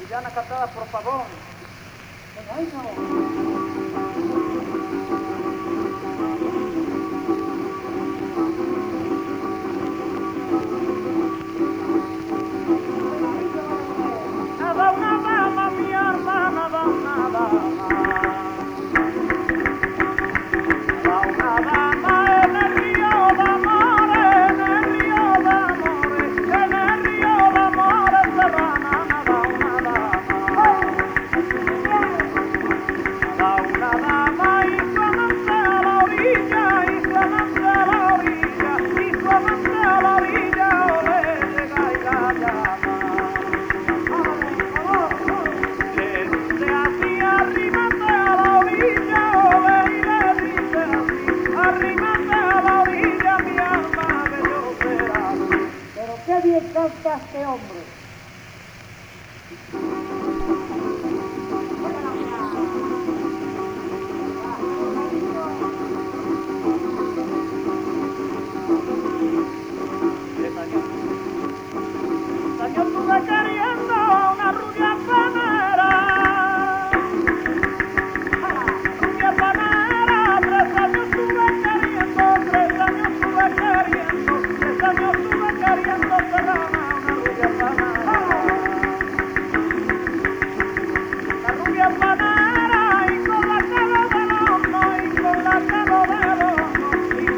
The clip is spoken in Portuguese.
Sevillana cantada por Pavón. Pero qué bien canta